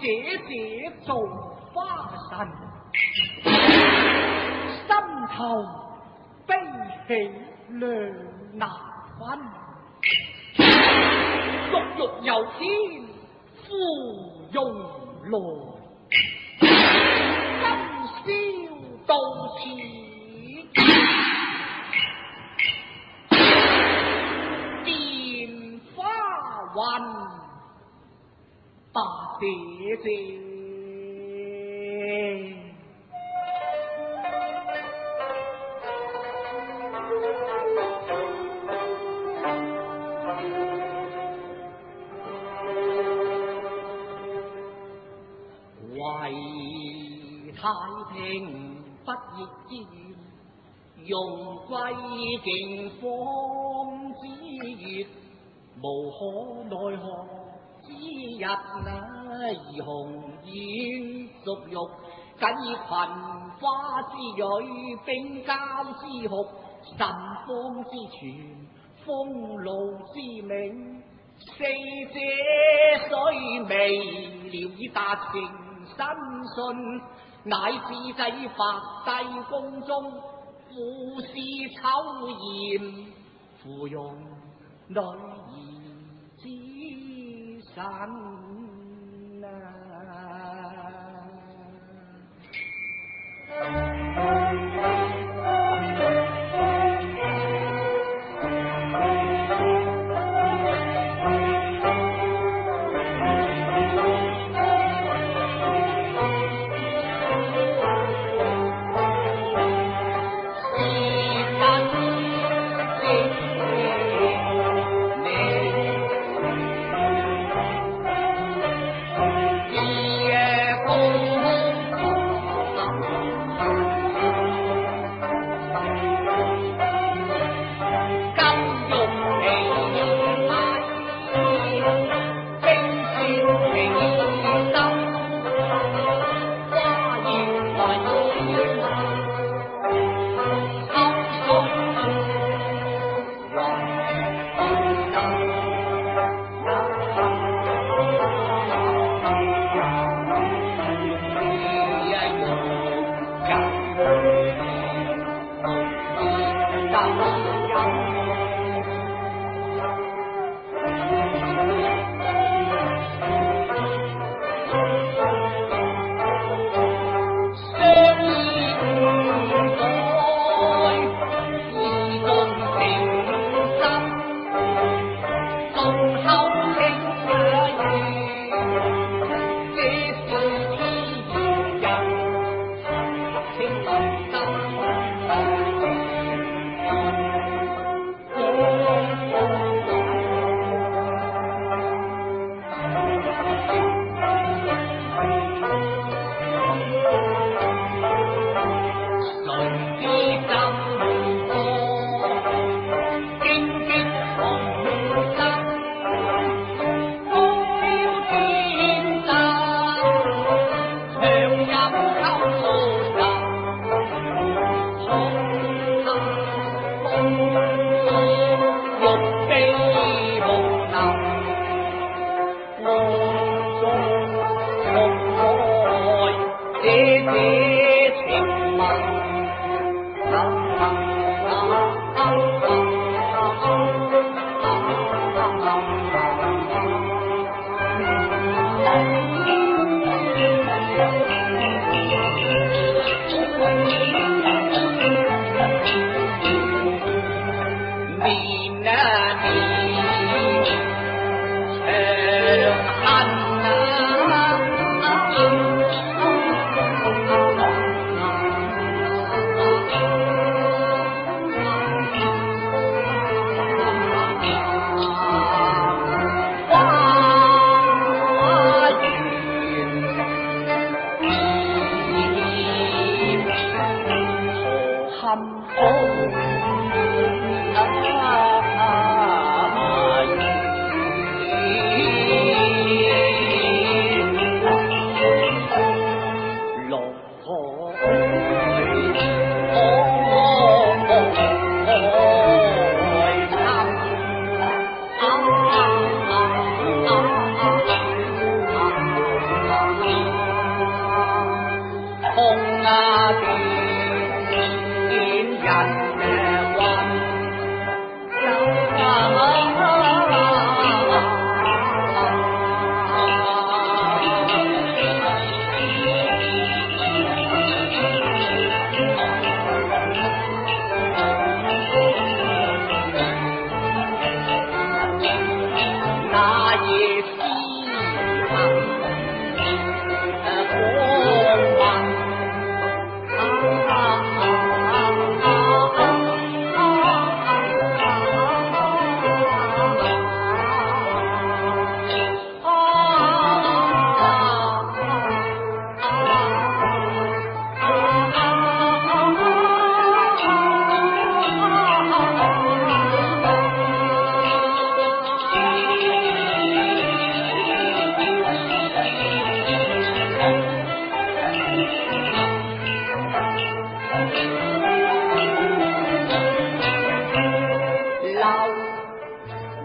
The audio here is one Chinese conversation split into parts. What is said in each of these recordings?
姐姐做花神，心头悲喜两难分，玉玉由天，芙蓉来，今宵到此变花魂。大姐姐，为太平不热天，用归景方之月，无可奈何。日那红艳俗欲，仅以群花之蕊，并交之菊、甚方之泉、风露之名，四者虽未了，以达成身信，乃制于法帝宫中，富士丑艳芙蓉女。عنا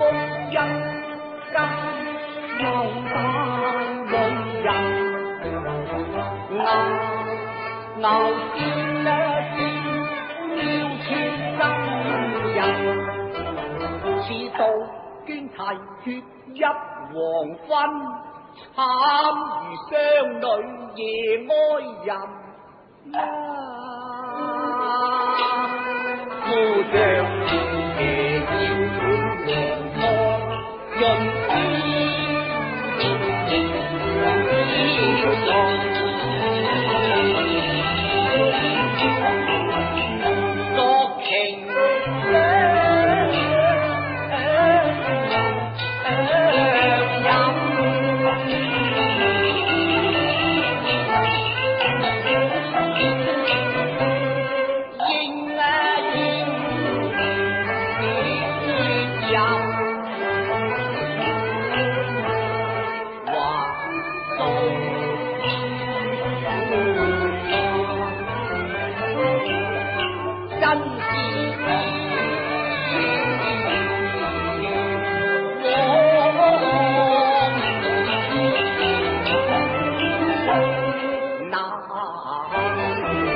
bông dân răng dòng tan bông dân ngào ngào xin lỡ xin nhiều chuyện răng dân chỉ 道經題血泣黃昏，慘如雙女夜哀吟。啊，姑娘。润之，天之啊。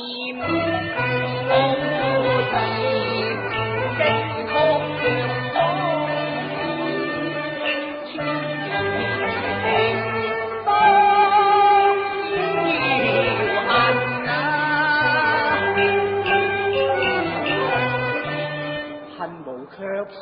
念古字，悲哭两空，痴情到老难啊，恨无却死。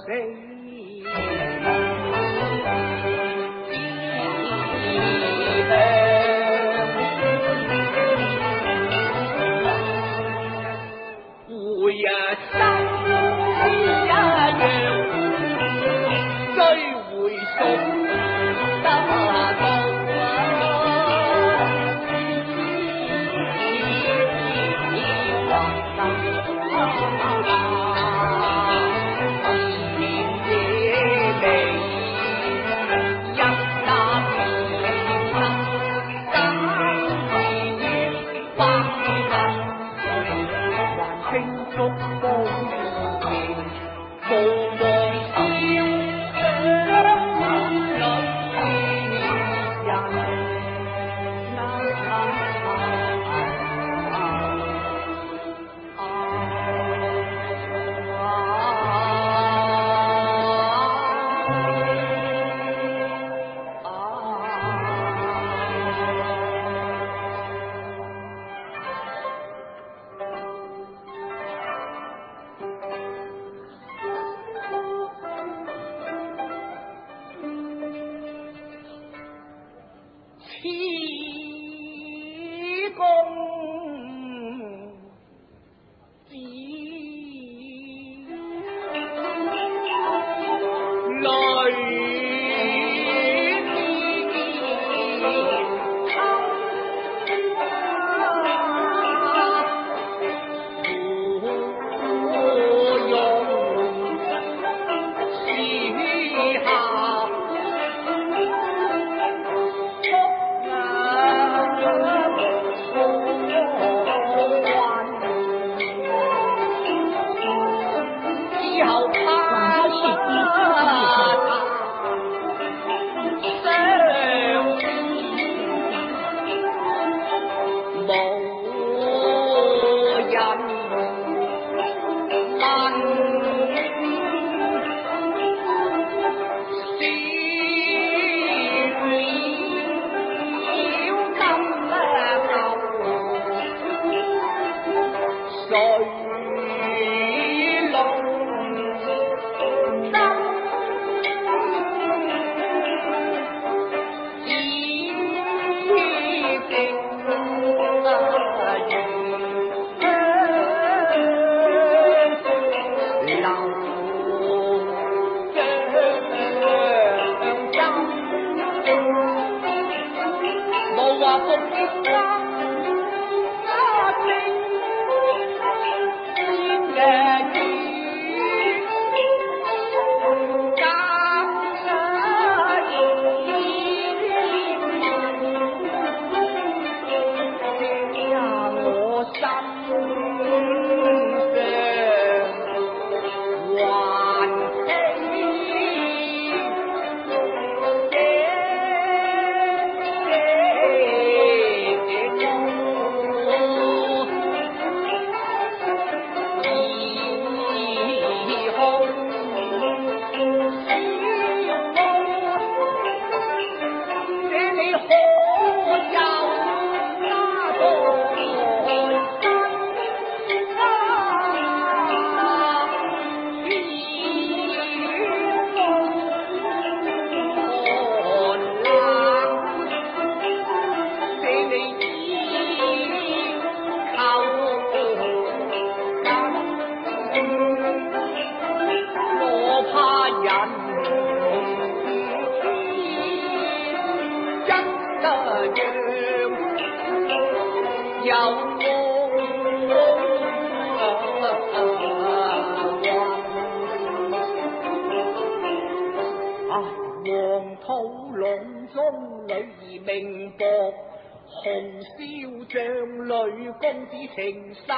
心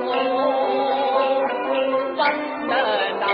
快活，分得当。